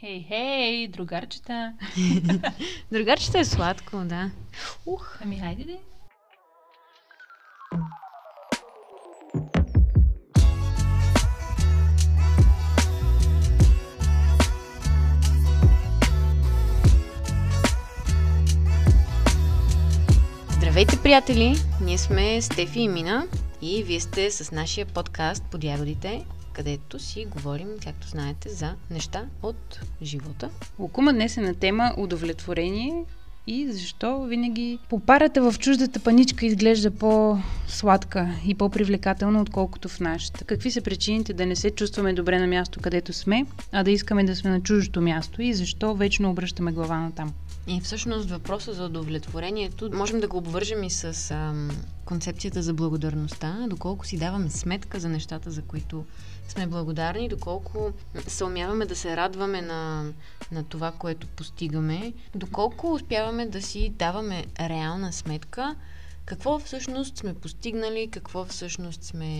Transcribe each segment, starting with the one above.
Хей, хей, другарчета. другарчета е сладко, да. Ух, ами хайде де. Здравейте, приятели! Ние сме Стефи и Мина и вие сте с нашия подкаст под ягодите, където си говорим, както знаете, за неща от живота. Лукума днес е на тема удовлетворение и защо винаги попарата в чуждата паничка изглежда по-сладка и по-привлекателна, отколкото в нашата. Какви са причините да не се чувстваме добре на място, където сме, а да искаме да сме на чуждото място и защо вечно обръщаме глава на там? И всъщност въпроса за удовлетворението можем да го обвържем и с ам, концепцията за благодарността, доколко си даваме сметка за нещата, за които сме благодарни, доколко се умяваме да се радваме на, на това, което постигаме, доколко успяваме да си даваме реална сметка какво всъщност сме постигнали, какво всъщност сме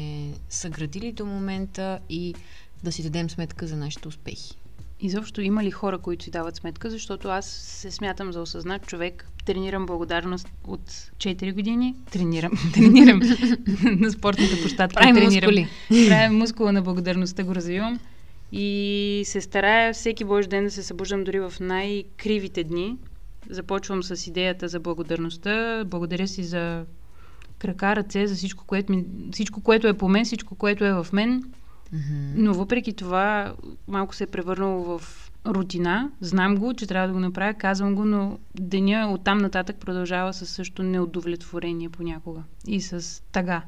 съградили до момента и да си дадем сметка за нашите успехи. Изобщо има ли хора, които си дават сметка, защото аз се смятам за осъзнат човек, тренирам благодарност от 4 години. Тренирам, тренирам на спортната площадка. Правим тренирам. мускули. Правим мускула на благодарността, го развивам. И се старая всеки божи ден да се събуждам дори в най-кривите дни. Започвам с идеята за благодарността. Благодаря си за крака, ръце, за всичко което, ми, всичко, което е по мен, всичко, което е в мен. Но въпреки това, малко се е превърнало в рутина. Знам го, че трябва да го направя, казвам го, но деня оттам нататък продължава с също неудовлетворение понякога и с тага.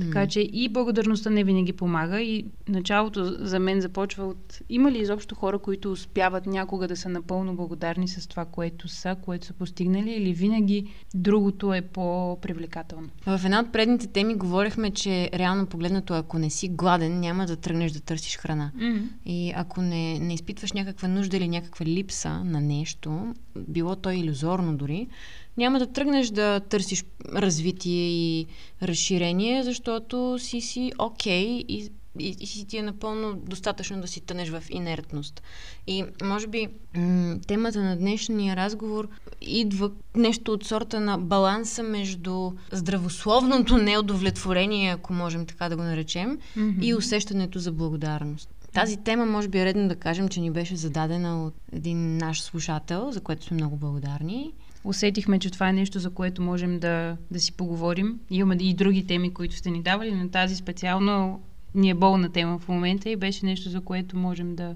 Така че и благодарността не винаги помага и началото за мен започва от има ли изобщо хора, които успяват някога да са напълно благодарни с това, което са, което са постигнали или винаги другото е по-привлекателно? В една от предните теми говорихме, че реално погледнато, ако не си гладен, няма да тръгнеш да търсиш храна. Mm-hmm. И ако не, не изпитваш някаква нужда или някаква липса на нещо, било то иллюзорно дори, няма да тръгнеш да търсиш развитие и разширение, защото си си окей okay и, и, и си ти е напълно достатъчно да си тънеш в инертност. И може би м- темата на днешния разговор идва нещо от сорта на баланса между здравословното неудовлетворение, ако можем така да го наречем, mm-hmm. и усещането за благодарност. Тази тема може би е редно да кажем, че ни беше зададена от един наш слушател, за което сме много благодарни усетихме, че това е нещо, за което можем да, да си поговорим. Имаме и други теми, които сте ни давали, но тази специално ни е болна тема в момента и беше нещо, за което можем да,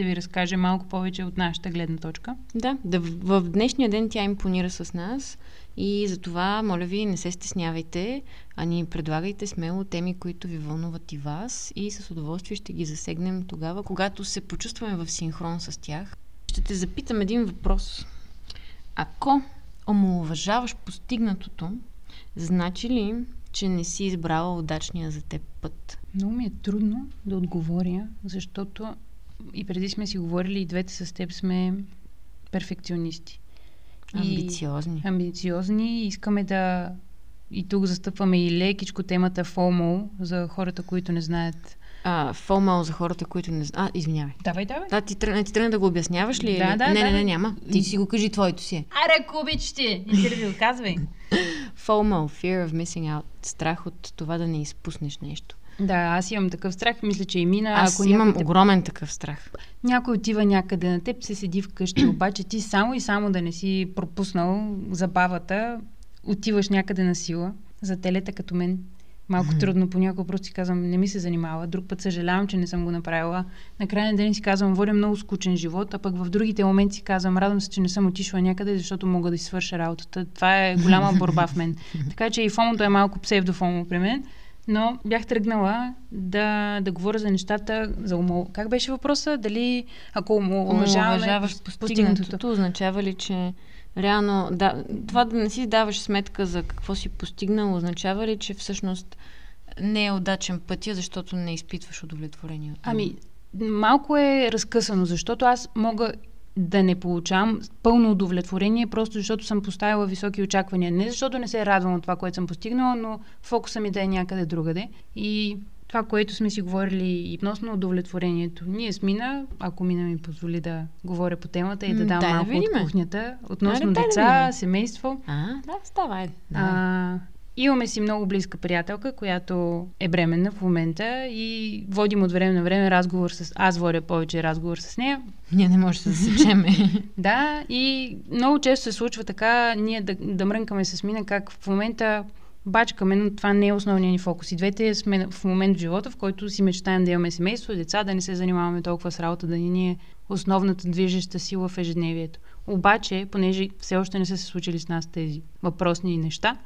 да ви разкажем малко повече от нашата гледна точка. Да, да в днешния ден тя импонира с нас и за това, моля ви, не се стеснявайте, а ни предлагайте смело теми, които ви вълнуват и вас и с удоволствие ще ги засегнем тогава, когато се почувстваме в синхрон с тях. Ще те запитам един въпрос. Ако омалуважаваш постигнатото, значи ли, че не си избрала удачния за теб път? Много ми е трудно да отговоря, защото и преди сме си говорили, и двете с теб сме перфекционисти. Амбициозни. И, амбициозни. Искаме да... И тук застъпваме и лекичко темата FOMO за хората, които не знаят а, FOMO за хората, които не знаят. А, извинявай. Давай, давай. Да, ти, тръгна, ти тръгна да го обясняваш ли? Да, да, не, да. не, не, няма. Ти си го кажи твоето си. Аре, кубич ти! Интервю, казвай. FOMO, Fear of Missing Out. Страх от това да не изпуснеш нещо. Да, аз имам такъв страх. Мисля, че и мина. Аз ако имам те... огромен такъв страх. Някой отива някъде на теб, се седи вкъщи, обаче ти само и само да не си пропуснал забавата, отиваш някъде на сила. За телета като мен малко mm-hmm. трудно, понякога просто си казвам, не ми се занимава. Друг път съжалявам, че не съм го направила. На края на ден си казвам, водя много скучен живот, а пък в другите моменти си казвам, радвам се, че не съм отишла някъде, защото мога да си свърша работата. Това е голяма борба в мен. Така че и фомото е малко псевдофомо при мен. Но бях тръгнала да, да говоря за нещата, за умол... Как беше въпроса? Дали ако постигнатото, постигнатото, означава ли, че реално, да, това да не си даваш сметка за какво си постигнал, означава ли, че всъщност не е удачен пътя, защото не изпитваш удовлетворение? Ами, малко е разкъсано, защото аз мога да не получавам пълно удовлетворение, просто защото съм поставила високи очаквания. Не защото не се радвам от това, което съм постигнала, но фокуса ми да е някъде другаде. И това, което сме си говорили и относно удовлетворението. Ние с Мина, ако Мина ми позволи да говоря по темата и да дам Дай да малко от видиме. кухнята, относно дай да деца, видим. семейство. А, да, ставай. Да. А, имаме си много близка приятелка, която е бременна в момента и водим от време на време разговор с... Аз водя повече разговор с нея. Ние не можем да се засечеме. Да, и много често се случва така, ние да, да мрънкаме с Мина, как в момента бачкаме, но това не е основният ни фокус. И двете сме в момент в живота, в който си мечтаем да имаме семейство, деца, да не се занимаваме толкова с работа, да ни е основната движеща сила в ежедневието. Обаче, понеже все още не са се случили с нас тези въпросни неща,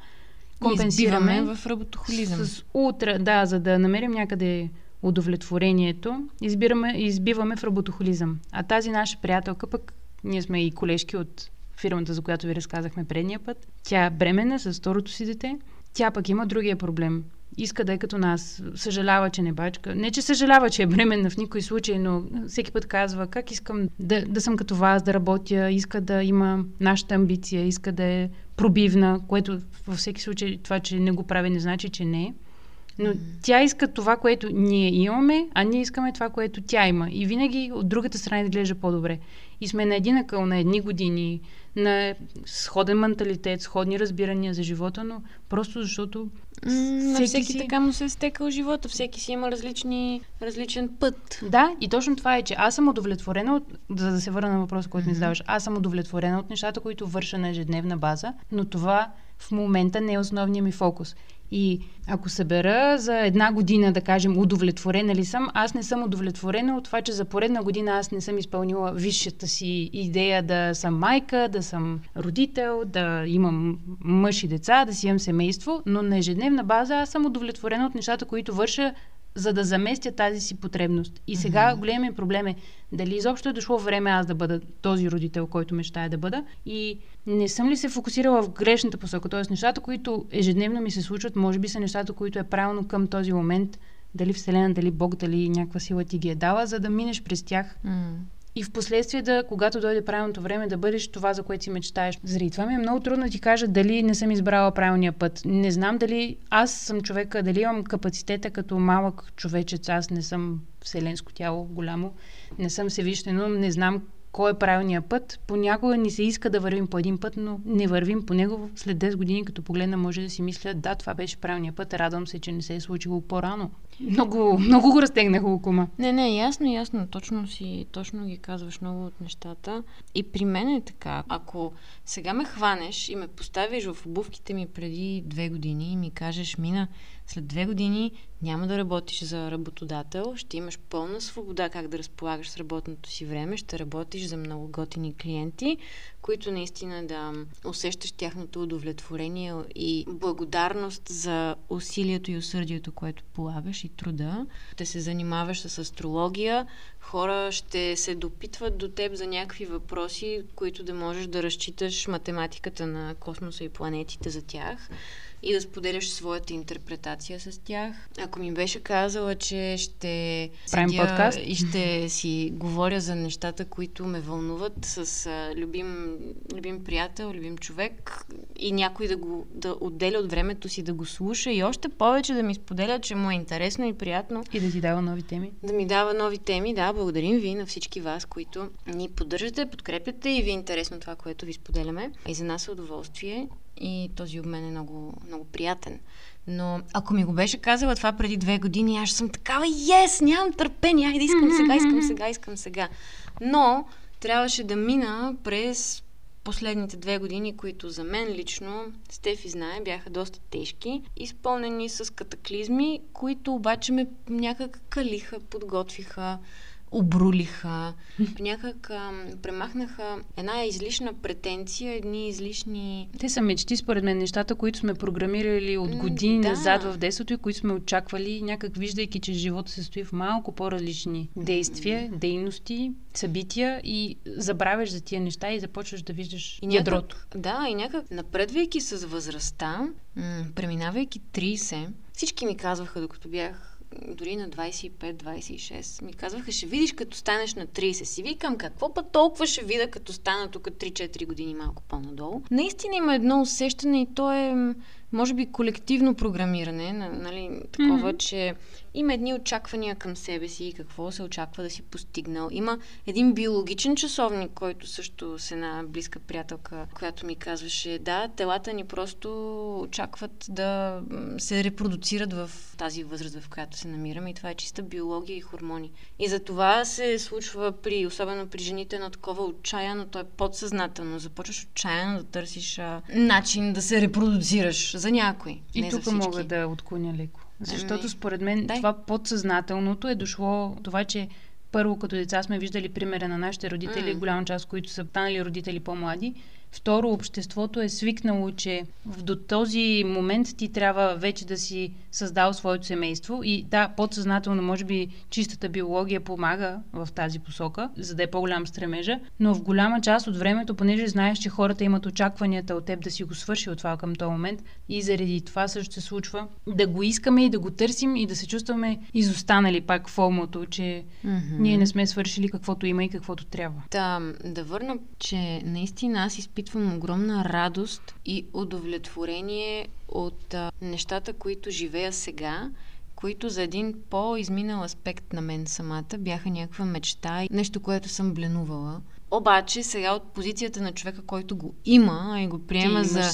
компенсираме в работохолизъм. с утре, да, за да намерим някъде удовлетворението, избираме, избиваме в работохолизъм. А тази наша приятелка пък, ние сме и колежки от фирмата, за която ви разказахме предния път, тя е бременна с второто си дете, тя пък има другия проблем. Иска да е като нас. Съжалява, че не бачка. Не, че съжалява, че е бременна в никой случай, но всеки път казва как искам да, да съм като вас, да работя, иска да има нашата амбиция, иска да е пробивна, което във всеки случай това, че не го прави, не значи, че не е. Но тя иска това, което ние имаме, а ние искаме това, което тя има. И винаги от другата страна изглежда по-добре. И сме на един акъл, на едни години, на сходен менталитет, сходни разбирания за живота, но просто защото На всеки, всеки си- така му се е стекал живота. Всеки си има различни, различен път. Да, и точно това е, че аз съм удовлетворена от, за да се върна на въпроса, който ми задаваш, аз съм удовлетворена от нещата, които върша на ежедневна база, но това в момента не е основният ми фокус. И ако събера за една година, да кажем, удовлетворена ли съм, аз не съм удовлетворена от това, че за поредна година аз не съм изпълнила висшата си идея да съм майка, да съм родител, да имам мъж и деца, да си имам семейство, но на ежедневна база аз съм удовлетворена от нещата, които върша за да заместя тази си потребност. И сега Мгм. големият проблем е дали изобщо е дошло време аз да бъда този родител, който мечтая да бъда и не съм ли се фокусирала в грешната посока, т.е. нещата, които ежедневно ми се случват, може би са нещата, които е правилно към този момент, дали Вселена, дали Бог, дали някаква сила ти ги е дала, за да минеш през тях М. и в последствие да, когато дойде правилното време, да бъдеш това, за което си мечтаеш. Заради това ми е много трудно да ти кажа дали не съм избрала правилния път. Не знам дали аз съм човека, дали имам капацитета като малък човечец, аз не съм вселенско тяло голямо, не съм всевищено, не знам кой е правилният път. Понякога ни се иска да вървим по един път, но не вървим по него. След 10 години, като погледна, може да си мисля, да, това беше правилният път. Радвам се, че не се е случило по-рано. Много, много го разтегнах окума. Не, не, ясно, ясно. Точно си, точно ги казваш много от нещата. И при мен е така. Ако сега ме хванеш и ме поставиш в обувките ми преди две години и ми кажеш, Мина, след две години няма да работиш за работодател, ще имаш пълна свобода как да разполагаш с работното си време, ще работиш за много готини клиенти, които наистина да усещаш тяхното удовлетворение и благодарност за усилието и усърдието, което полагаш и труда. Ще се занимаваш с астрология, хора ще се допитват до теб за някакви въпроси, които да можеш да разчиташ математиката на космоса и планетите за тях и да споделяш своята интерпретация с тях. Ако ми беше казала, че ще Правим седя подкаст? и ще си говоря за нещата, които ме вълнуват с а, любим, любим приятел, любим човек и някой да, го, да отделя от времето си да го слуша и още повече да ми споделя, че му е интересно и приятно И да ти дава нови теми. да ми дава нови теми. Да, благодарим ви на всички вас, които ни поддържате, подкрепяте и ви е интересно това, което ви споделяме. И за нас е удоволствие и този обмен е много, много приятен. Но ако ми го беше казала това преди две години, аз съм такава, ес, нямам търпение, айде искам сега, искам сега, искам сега. Но трябваше да мина през последните две години, които за мен лично, Стефи знае, бяха доста тежки, изпълнени с катаклизми, които обаче ме някак калиха, подготвиха, обрулиха, някак ам, премахнаха една излишна претенция, едни излишни... Те са мечти, според мен, нещата, които сме програмирали от години да. назад в детството и които сме очаквали, някак виждайки, че живота се стои в малко по-различни действия, дейности, събития и забравяш за тия неща и започваш да виждаш И ядрото. Някак, да, и някак напредвайки с възрастта, м- преминавайки 30, всички ми казваха, докато бях дори на 25-26, ми казваха, ще видиш като станеш на 30. Си викам, какво път толкова ще видя, като стана тук 3-4 години малко по-надолу. Наистина има едно усещане и то е може би, колективно програмиране, нали, такова, mm-hmm. че има едни очаквания към себе си и какво се очаква да си постигнал. Има един биологичен часовник, който също с една близка приятелка, която ми казваше, да, телата ни просто очакват да се репродуцират в тази възраст, в която се намираме и това е чиста биология и хормони. И за това се случва при, особено при жените, на такова отчаяно, то е подсъзнателно. Започваш отчаяно да търсиш а, начин да се репродуцираш за някой. И тук мога да отклоня леко. Защото ами, според мен дай. това подсъзнателното е дошло това, че първо като деца сме виждали примера на нашите родители, mm. голяма част, които са станали родители по-млади, Второ, обществото е свикнало, че до този момент ти трябва вече да си създал своето семейство и да, подсъзнателно, може би чистата биология помага в тази посока, за да е по-голям стремежа, но в голяма част от времето, понеже знаеш, че хората имат очакванията от теб да си го свърши от това към този момент и заради това също се случва да го искаме и да го търсим и да се чувстваме изостанали пак в омото, че mm-hmm. ние не сме свършили каквото има и каквото трябва. Да, да върна, че наистина аз изпитвам изпитвам огромна радост и удовлетворение от а, нещата, които живея сега, които за един по-изминал аспект на мен самата бяха някаква мечта и нещо, което съм бленувала. Обаче сега от позицията на човека, който го има и го приема за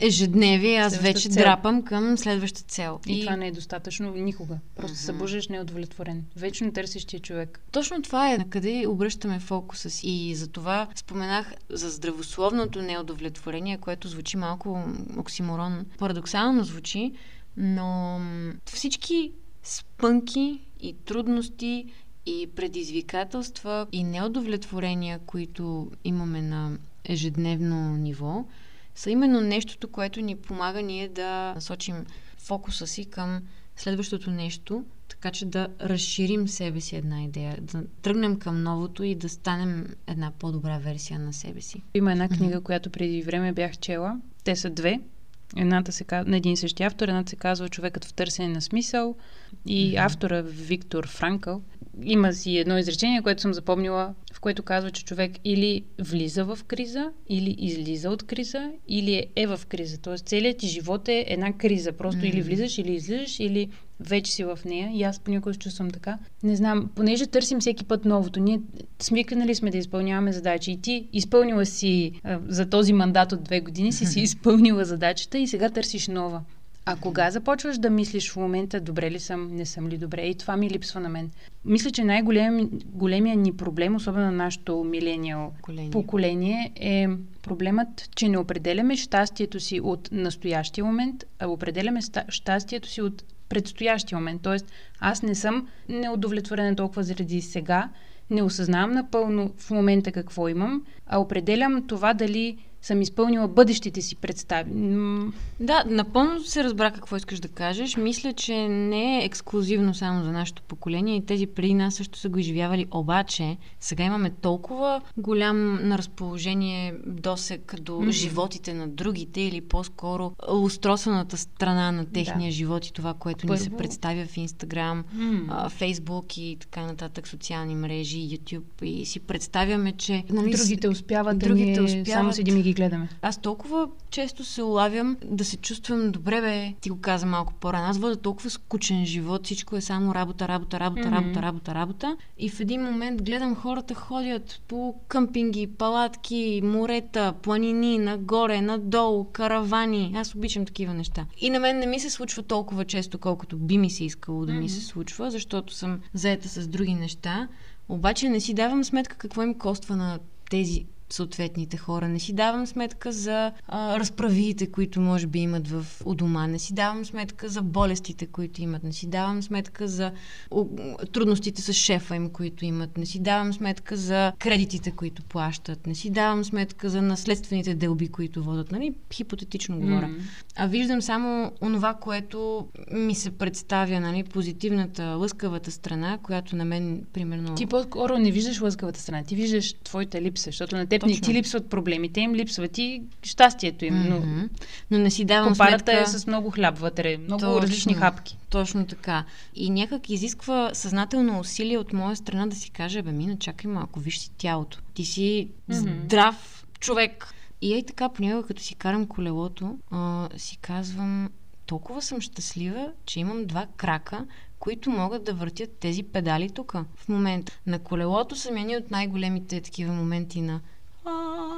ежедневие, аз вече цел. драпам към следваща цел. И, и това не е достатъчно никога. Просто uh-huh. събуждаш неудовлетворен. Вечно търсиш тия човек. Точно това е на къде обръщаме фокуса си. И за това споменах за здравословното неудовлетворение, което звучи малко оксиморон. Парадоксално звучи, но всички спънки и трудности и предизвикателства и неудовлетворения, които имаме на ежедневно ниво, са именно нещото, което ни помага ние да насочим фокуса си към следващото нещо, така че да разширим себе си една идея, да тръгнем към новото и да станем една по-добра версия на себе си. Има една книга, mm-hmm. която преди време бях чела. Те са две. Едната се казва, на един същи автор, едната се казва Човекът в търсене на смисъл и mm-hmm. автора Виктор Франкъл има си едно изречение, което съм запомнила, в което казва, че човек или влиза в криза, или излиза от криза, или е в криза. Тоест целият ти живот е една криза. Просто mm-hmm. или влизаш, или излизаш, или вече си в нея. И аз понякога се чувствам така. Не знам, понеже търсим всеки път новото. Ние смикнали сме да изпълняваме задачи. И ти изпълнила си а, за този мандат от две години, си си изпълнила задачата и сега търсиш нова. А кога започваш да мислиш в момента, добре ли съм, не съм ли добре? И това ми липсва на мен. Мисля, че най-големия ни проблем, особено на нашето милениал поколение, е проблемът, че не определяме щастието си от настоящия момент, а определяме щастието си от предстоящия момент. Тоест, аз не съм неудовлетворена толкова заради сега, не осъзнавам напълно в момента какво имам, а определям това дали съм изпълнила бъдещите си представи. Да, напълно се разбра какво искаш да кажеш. Мисля, че не е ексклюзивно само за нашето поколение и тези преди нас също са го изживявали. Обаче, сега имаме толкова голям на разположение досек до mm-hmm. животите на другите или по-скоро устройствената страна на техния да. живот и това, което Първо... ни се представя в Инстаграм, mm-hmm. Фейсбук и така нататък, социални мрежи, YouTube и си представяме, че... Нали, другите успяват, другите да успяват, само седим и ги гледаме. Аз толкова често се улавям да се чувствам добре, бе. Ти го каза малко по-рано. Аз вода толкова скучен живот. Всичко е само работа, работа, работа, mm-hmm. работа, работа, работа. И в един момент гледам хората ходят по къмпинги, палатки, морета, планини, нагоре, надолу, каравани. Аз обичам такива неща. И на мен не ми се случва толкова често, колкото би ми се искало да mm-hmm. ми се случва, защото съм заета с други неща. Обаче не си давам сметка какво им коства на тези съответните хора. Не си давам сметка за а, разправиите, които може би имат в у дома. Не си давам сметка за болестите, които имат. Не си давам сметка за о, трудностите с шефа им, които имат. Не си давам сметка за кредитите, които плащат. Не си давам сметка за наследствените делби, които водят. Нали? Хипотетично говоря. Mm. А виждам само онова, което ми се представя, нали? позитивната, лъскавата страна, която на мен, примерно... Ти по-скоро не виждаш лъскавата страна, ти виждаш твоите липса, защото на теб теб не ти липсват проблемите, им липсват и щастието им. Но, mm-hmm. но не си давам сметка... е с много хляб вътре, много Точно. различни хапки. Точно така. И някак изисква съзнателно усилие от моя страна да си каже, бе, мина, чакай малко, виж си тялото. Ти си mm-hmm. здрав човек, И ей така, понякога, като си карам колелото, а, си казвам, толкова съм щастлива, че имам два крака, които могат да въртят тези педали тук. В момента на колелото са ми от най-големите такива моменти на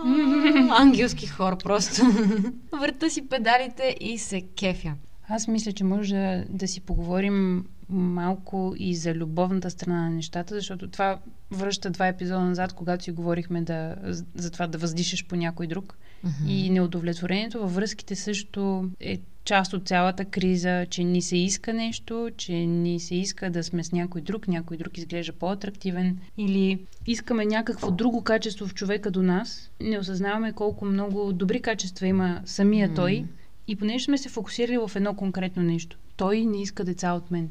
ангелски хор просто. Върта си педалите и се кефя. Аз мисля, че може да, да си поговорим малко и за любовната страна на нещата, защото това връща два епизода назад, когато си говорихме да, за това да въздишаш по някой друг. Mm-hmm. И неудовлетворението във връзките също е част от цялата криза, че ни се иска нещо, че ни се иска да сме с някой друг, някой друг изглежда по-атрактивен или искаме някакво друго качество в човека до нас, не осъзнаваме колко много добри качества има самия mm. той и понеже сме се фокусирали в едно конкретно нещо. Той не иска деца от мен.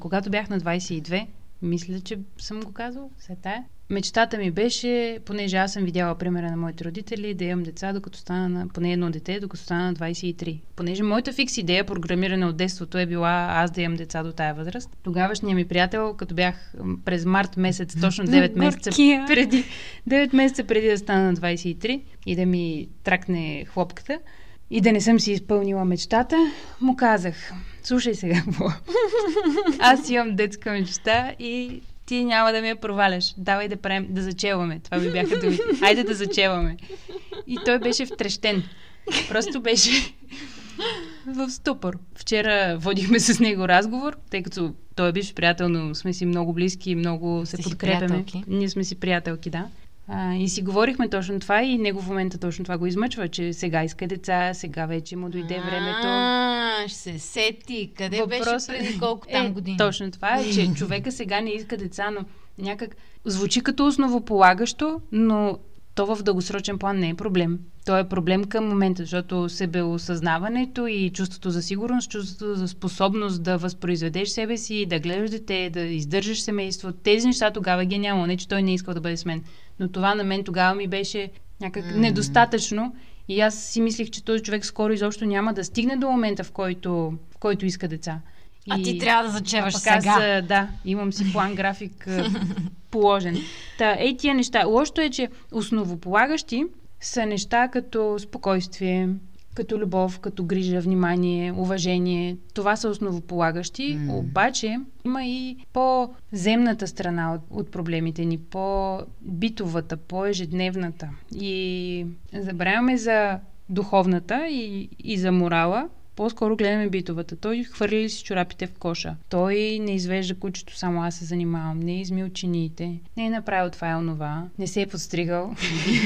Когато бях на 22, мисля, че съм го казал, се тая. Мечтата ми беше, понеже аз съм видяла примера на моите родители, да имам деца, докато стана на, поне едно дете, докато стана на 23. Понеже моята фикс идея, програмирана от детството, е била аз да имам деца до тая възраст. Тогавашният ми приятел, като бях през март месец, точно 9 месеца преди, 9 месеца преди да стана на 23 и да ми тракне хлопката, и да не съм си изпълнила мечтата, му казах, слушай сега какво. Аз имам детска мечта и ти няма да ми я проваляш. Давай да правим, да зачеваме. Това ми бяха думите. Айде да зачеваме. И той беше втрещен. Просто беше в ступор. Вчера водихме с него разговор, тъй като той е бивш приятел, но сме си много близки и много се подкрепяме. Ние сме си приятелки, да. А, и си говорихме точно това и него в момента точно това го измъчва, че сега иска деца, сега вече му дойде времето. А, ще се сети. Къде Въпрос... беше преди колко там е, години? Точно това е, че човека сега не иска деца, но някак звучи като основополагащо, но то в дългосрочен план не е проблем. То е проблем към момента, защото себеосъзнаването и чувството за сигурност, чувството за способност да възпроизведеш себе си, да гледаш дете, да издържаш семейство, тези неща тогава ги е няма. Не, че той не е искал да бъде с мен. Но това на мен тогава ми беше някак mm. недостатъчно. И аз си мислих, че този човек скоро изобщо няма да стигне до момента, в който, в който иска деца. И... А ти трябва да зачеваш сега. Аз, да, имам си план, график положен. Та, ей тия неща. Лошото е, че основополагащи са неща като спокойствие, като любов, като грижа, внимание, уважение. Това са основополагащи, mm. обаче има и по-земната страна от, от проблемите ни, по-битовата, по-ежедневната. И забравяме за духовната и, и за морала, по-скоро гледаме битовата. Той хвърли ли си чорапите в коша. Той не извежда кучето, само аз се занимавам. Не е измил чиниите. Не е направил това и онова. Не се е подстригал.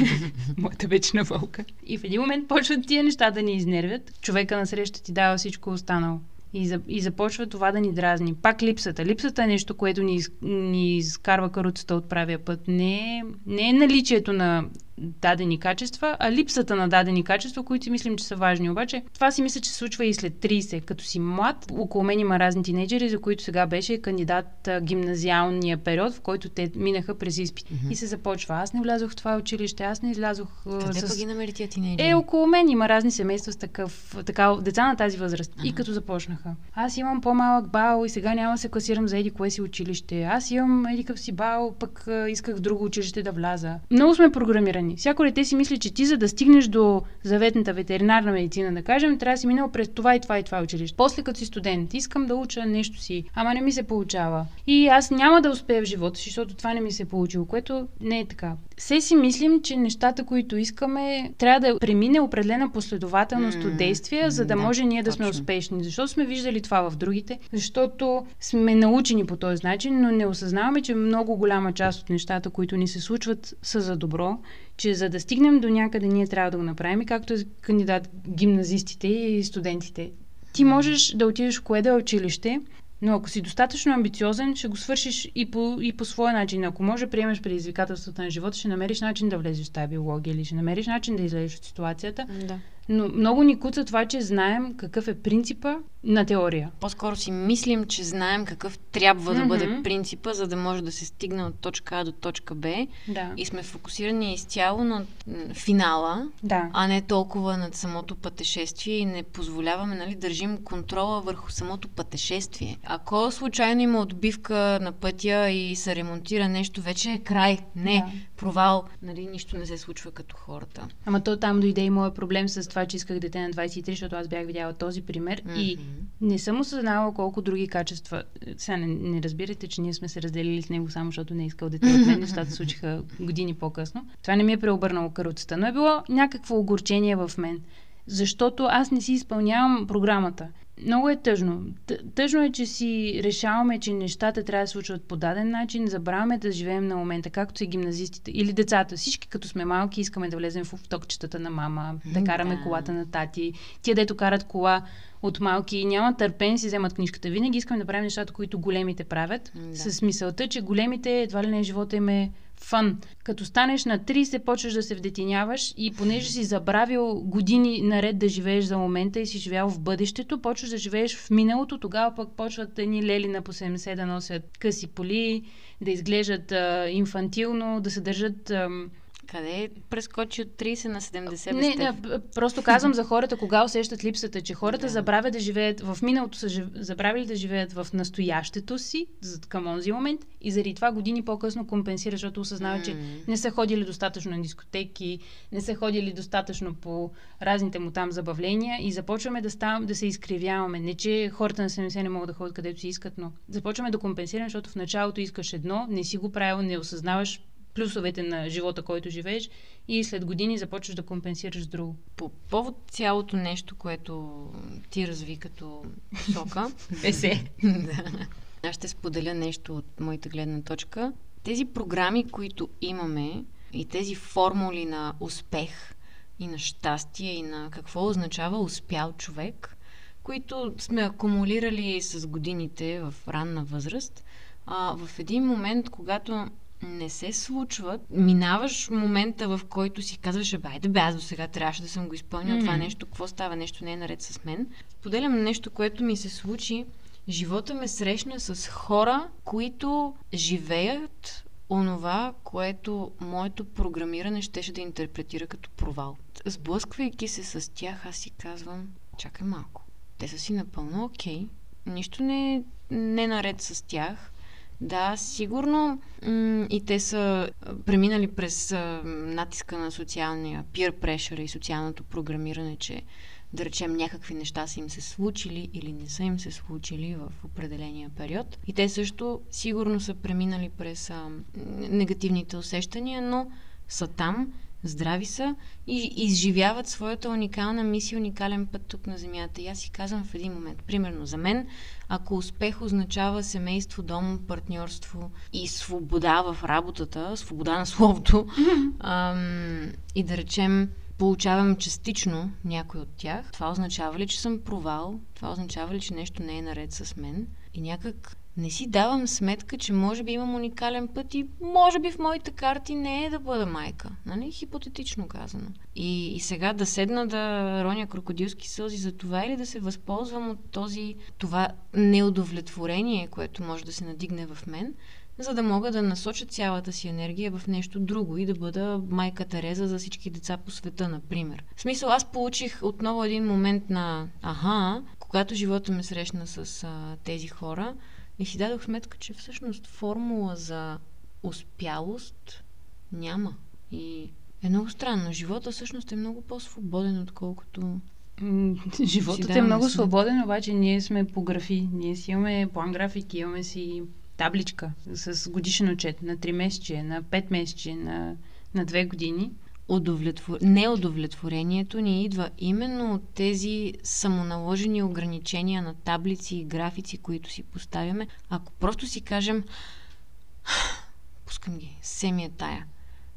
Моята вечна вълка. И в един момент почват тия неща да ни изнервят. Човека насреща ти дава всичко останало. И, за, и започва това да ни дразни. Пак липсата. Липсата е нещо, което ни, ни изкарва каруцата от правия път. Не е, не е наличието на дадени качества, а липсата на дадени качества, които мислим, че са важни. Обаче това си мисля, че се случва и след 30. Като си млад, около мен има разни тинейджери, за които сега беше кандидат гимназиалния период, в който те минаха през изпит. Mm-hmm. И се започва. Аз не влязох в това училище, аз не излязох. Къде с... ги намери тия тинейджери? Е, около мен има разни семейства с такъв, така, деца на тази възраст. Uh-huh. И като започнаха. Аз имам по-малък бал и сега няма да се класирам за еди кое си училище. Аз имам еди си бал, пък исках в друго училище да вляза. Много сме програмирани органи. Всяко дете си мисли, че ти за да стигнеш до заветната ветеринарна медицина, да кажем, трябва да си минал през това и това и това училище. После като си студент, искам да уча нещо си, ама не ми се получава. И аз няма да успея в живота си, защото това не ми се е получило, което не е така. Все си мислим, че нещата, които искаме, трябва да премине определена последователност mm, от действия, за да, да може ние да точно. сме успешни. Защо сме виждали това в другите? Защото сме научени по този начин, но не осъзнаваме, че много голяма част от нещата, които ни се случват, са за добро че за да стигнем до някъде, ние трябва да го направим, както е кандидат гимназистите и студентите. Ти можеш да отидеш в кое да е училище, но ако си достатъчно амбициозен, ще го свършиш и по, и по своя начин. Ако може приемеш предизвикателствата на живота, ще намериш начин да влезеш в тази биология или ще намериш начин да излезеш от ситуацията. Да. Но много ни куца това, че знаем какъв е принципа на теория. По-скоро си мислим, че знаем какъв трябва mm-hmm. да бъде принципа, за да може да се стигне от точка А до точка Б. Да. И сме фокусирани изцяло на финала, да. а не толкова над самото пътешествие и не позволяваме, нали, държим контрола върху самото пътешествие. Ако случайно има отбивка на пътя и се ремонтира нещо, вече е край. Не, да. провал. Нали, нищо не се случва като хората. Ама то там дойде и моят проблем с това, че исках дете на 23, защото аз бях видяла този пример mm-hmm. и не съм осъзнала колко други качества. Сега не, не разбирате, че ние сме се разделили с него само защото не е искал дете от мен. Нещата случиха години по-късно. Това не ми е преобърнало каруцата, но е било някакво огорчение в мен. Защото аз не си изпълнявам програмата. Много е тъжно. Тъжно е, че си решаваме, че нещата трябва да се случват по даден начин, забравяме да живеем на момента, както са гимназистите или децата. Всички, като сме малки, искаме да влезем в токчетата на мама, да караме колата на тати. Тия, дето карат кола от малки и няма търпение си вземат книжката. Винаги искаме да правим нещата, които големите правят, да. с мисълта, че големите едва ли не живота им е фън. Като станеш на 30, почваш да се вдетиняваш и понеже си забравил години наред да живееш за момента и си живял в бъдещето, почваш да живееш в миналото, тогава пък почват едни лели на по 70 да носят къси поли, да изглеждат а, инфантилно, да се държат... А, къде прескочи от 30 на 70 Не, не, просто казвам за хората, кога усещат липсата, че хората да. забравят да живеят, в миналото са жив... забравили да живеят в настоящето си, към онзи момент, и заради това години по-късно компенсира, защото осъзнават, mm. че не са ходили достатъчно на дискотеки, не са ходили достатъчно по разните му там забавления и започваме да, ставам, да се изкривяваме. Не, че хората на 70 не могат да ходят където си искат, но започваме да компенсираме, защото в началото искаш едно, не си го правил, не осъзнаваш плюсовете на живота, който живееш и след години започваш да компенсираш с друго. По повод цялото нещо, което ти разви като сока. Есе. да. Аз ще споделя нещо от моята гледна точка. Тези програми, които имаме и тези формули на успех и на щастие и на какво означава успял човек, които сме акумулирали с годините в ранна възраст, а, в един момент, когато не се случват. Минаваш момента, в който си казваш, байде бе, аз до сега трябваше да съм го изпълнил mm-hmm. това нещо, какво става, нещо не е наред с мен. Поделям нещо, което ми се случи. Живота ме срещна с хора, които живеят онова, което моето програмиране щеше да интерпретира като провал. Сблъсквайки се с тях, аз си казвам, чакай малко. Те са си напълно окей. Okay. Нищо не е не наред с тях да, сигурно м- и те са преминали през а, натиска на социалния peer pressure и социалното програмиране, че да речем някакви неща са им се случили или не са им се случили в определения период. И те също сигурно са преминали през а, негативните усещания, но са там здрави са и изживяват своята уникална мисия, уникален път тук на Земята. И аз си казвам в един момент, примерно за мен, ако успех означава семейство, дом, партньорство и свобода в работата, свобода на словото, ам, и да речем, получавам частично някой от тях, това означава ли, че съм провал? Това означава ли, че нещо не е наред с мен? И някак не си давам сметка, че може би имам уникален път и може би в моите карти не е да бъда майка. Нали? Хипотетично казано. И, и сега да седна да роня крокодилски сълзи за това или да се възползвам от този, това неудовлетворение, което може да се надигне в мен, за да мога да насоча цялата си енергия в нещо друго и да бъда майка Тереза за всички деца по света, например. В смисъл, аз получих отново един момент на аха, когато живота ме срещна с а, тези хора, и си дадох сметка, че всъщност формула за успялост няма. И е много странно. Живота всъщност е много по-свободен, отколкото Животът е много сметка. свободен, обаче ние сме по графи. Ние си имаме план график, имаме си табличка с годишен отчет на 3 месече, на 5 месече, на, на 2 години удовлетвор... неудовлетворението ни идва именно от тези самоналожени ограничения на таблици и графици, които си поставяме. Ако просто си кажем, пускам ги, семия тая,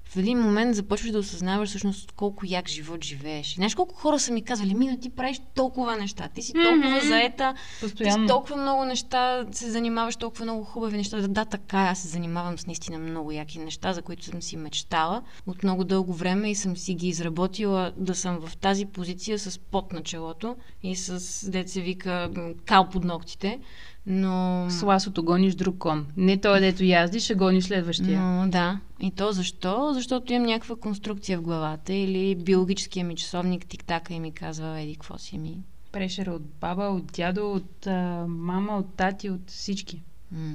в един момент започваш да осъзнаваш всъщност колко як живот живееш. Знаеш колко хора са ми казвали, Мина, ти правиш толкова неща, ти си толкова mm-hmm. заета, Постоянно. ти си толкова много неща, се занимаваш толкова много хубави неща. Да, да, така, аз се занимавам с наистина много яки неща, за които съм си мечтала от много дълго време и съм си ги изработила да съм в тази позиция с пот на челото и с, деца вика, кал под ногтите. Но... С ласото гониш друг кон. Не той, дето яздиш, ще гониш следващия. Но, да. И то защо? Защото имам някаква конструкция в главата или биологическия ми часовник тик-така и ми казва, еди, какво си ми. Прешера от баба, от дядо, от а, мама, от тати, от всички.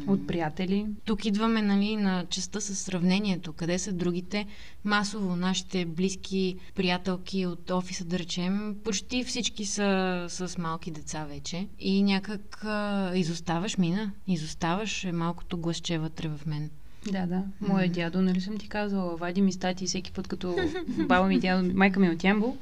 От приятели. Тук идваме нали, на частта с сравнението. Къде са другите? Масово нашите близки приятелки от офиса, да речем, почти всички са с малки деца вече. И някак а, изоставаш, мина. Изоставаш е малкото гласче вътре в мен. Да, да. Моя дядо, нали съм ти казвала, вади ми стати всеки път, като баба ми, дядо, майка ми е от Ямбол.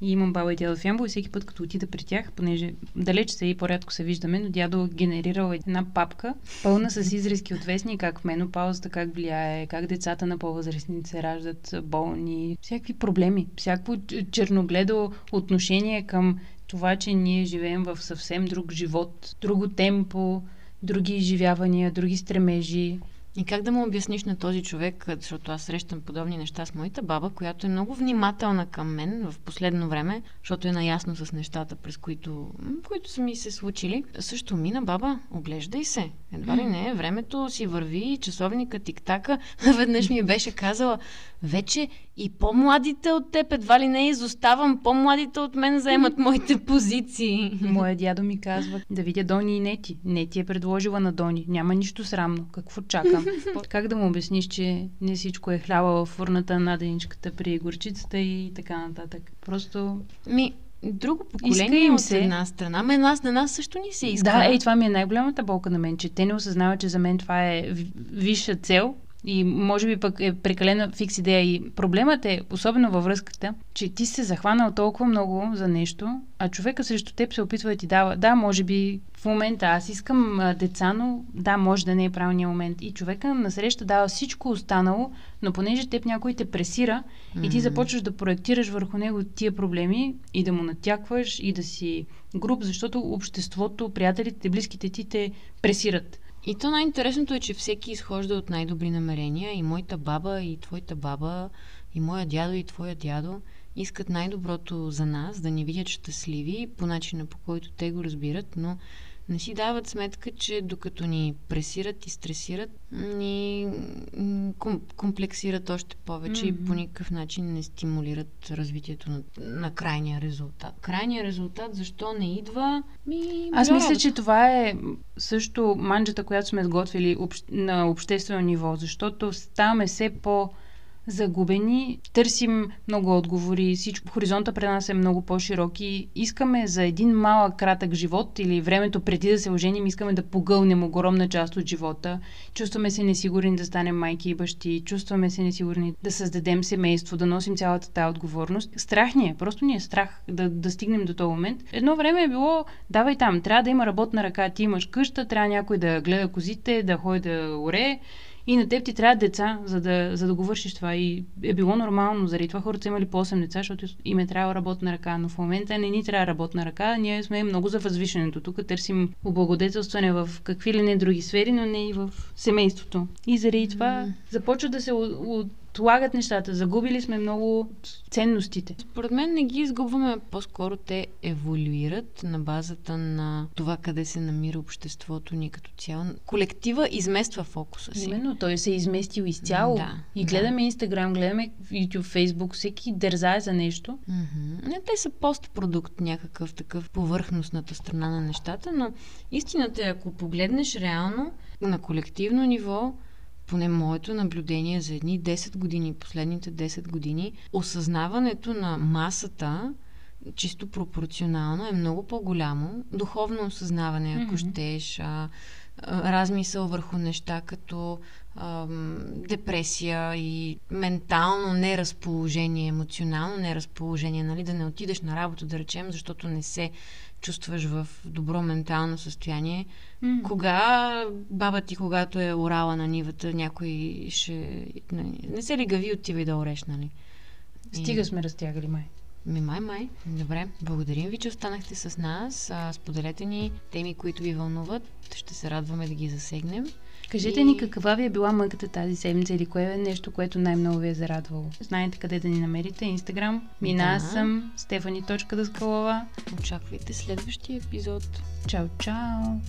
И имам баба и дядо в Ямбол и всеки път, като отида при тях, понеже далеч се и по-рядко се виждаме, но дядо генерирал една папка, пълна с изрезки от вестни, как менопаузата, как влияе, как децата на по-възрастните се раждат болни, всякакви проблеми, всяко черногледо отношение към това, че ние живеем в съвсем друг живот, друго темпо, други изживявания, други стремежи. И как да му обясниш на този човек, защото аз срещам подобни неща с моята баба, която е много внимателна към мен в последно време, защото е наясно с нещата, през които, които са ми се случили. Също мина, баба, оглеждай се. Едва ли не, времето си върви, часовника тик-така. Веднъж ми беше казала, вече и по-младите от теб, едва ли не изоставам, по-младите от мен заемат моите позиции. Моя дядо ми казва да видя Дони и Нети. Нети е предложила на Дони. Няма нищо срамно. Какво чакам? как да му обясниш, че не всичко е хляба в фурната на деничката при горчицата и така нататък? Просто... Ми, друго поколение им се. от една страна, ме нас на нас също ни се иска. Да, ей, това ми е най-голямата болка на мен, че те не осъзнават, че за мен това е висша цел и може би пък е прекалена фикс идея. И проблемът е, особено във връзката, че ти се захванал толкова много за нещо, а човека срещу теб се опитва да ти дава. Да, може би в момента аз искам а, деца, но да, може да не е правилният момент. И човека насреща дава всичко останало, но понеже теб някой те пресира mm-hmm. и ти започваш да проектираш върху него тия проблеми и да му натякваш и да си груп, защото обществото, приятелите, близките ти те пресират. И то най-интересното е, че всеки изхожда от най-добри намерения. И моята баба, и твоята баба, и моя дядо, и твоя дядо искат най-доброто за нас, да ни видят щастливи по начина по който те го разбират, но не си дават сметка, че докато ни пресират и стресират, ни комплексират още повече mm-hmm. и по никакъв начин не стимулират развитието на, на крайния резултат. Крайният резултат защо не идва? Ми, Аз мисля, че това е също манджата, която сме сготвили обще, на обществено ниво, защото ставаме все по- загубени, търсим много отговори, всичко, хоризонта при нас е много по-широк и искаме за един малък кратък живот или времето преди да се оженим, искаме да погълнем огромна част от живота. Чувстваме се несигурни да станем майки и бащи, чувстваме се несигурни да създадем семейство, да носим цялата тази отговорност. Страх ни е, просто ни е страх да, да стигнем до този момент. Едно време е било, давай там, трябва да има работна ръка, ти имаш къща, трябва някой да гледа козите, да ходи да оре и на теб ти трябва деца, за да, за да го вършиш това. И е било нормално. Заради това хората са имали по 8 деца, защото им е трябва работна ръка. Но в момента не ни трябва работна ръка. Ние сме много за възвишенето. Тук търсим облагодетелстване в какви ли не други сфери, но не и в семейството. И заради това започва да се от отлагат нещата. Загубили сме много ценностите. Според мен не ги изгубваме, по-скоро те еволюират на базата на това къде се намира обществото ни като цяло. Колектива измества фокуса си. Именно, той се е изместил изцяло. Да, и гледаме да. Инстаграм, гледаме YouTube, Фейсбук, всеки дързае за нещо. Mm-hmm. Не, те са постпродукт, някакъв такъв повърхностната страна на нещата, но истината е, ако погледнеш реално на колективно ниво, поне моето наблюдение за едни 10 години, последните 10 години, осъзнаването на масата чисто пропорционално е много по-голямо. Духовно осъзнаване, ако mm-hmm. щеш, а, размисъл върху неща като ам, депресия и ментално неразположение, емоционално неразположение, нали, да не отидеш на работа, да речем, защото не се чувстваш в добро ментално състояние. Mm. Кога баба ти, когато е орала на нивата, някой ще... Не се ли гави отива и да ореш, нали? Стига и... сме разтягали, май. Ми, май, май. Добре. Благодарим ви, че останахте с нас. А, споделете ни теми, които ви вълнуват. Ще се радваме да ги засегнем. Кажете и... ни каква ви е била мъката тази седмица или кое е нещо, което най-много ви е зарадвало. Знаете къде да ни намерите. Инстаграм. Мина да. съм. Стефани.даскалова. Очаквайте следващия епизод. Чао, чао!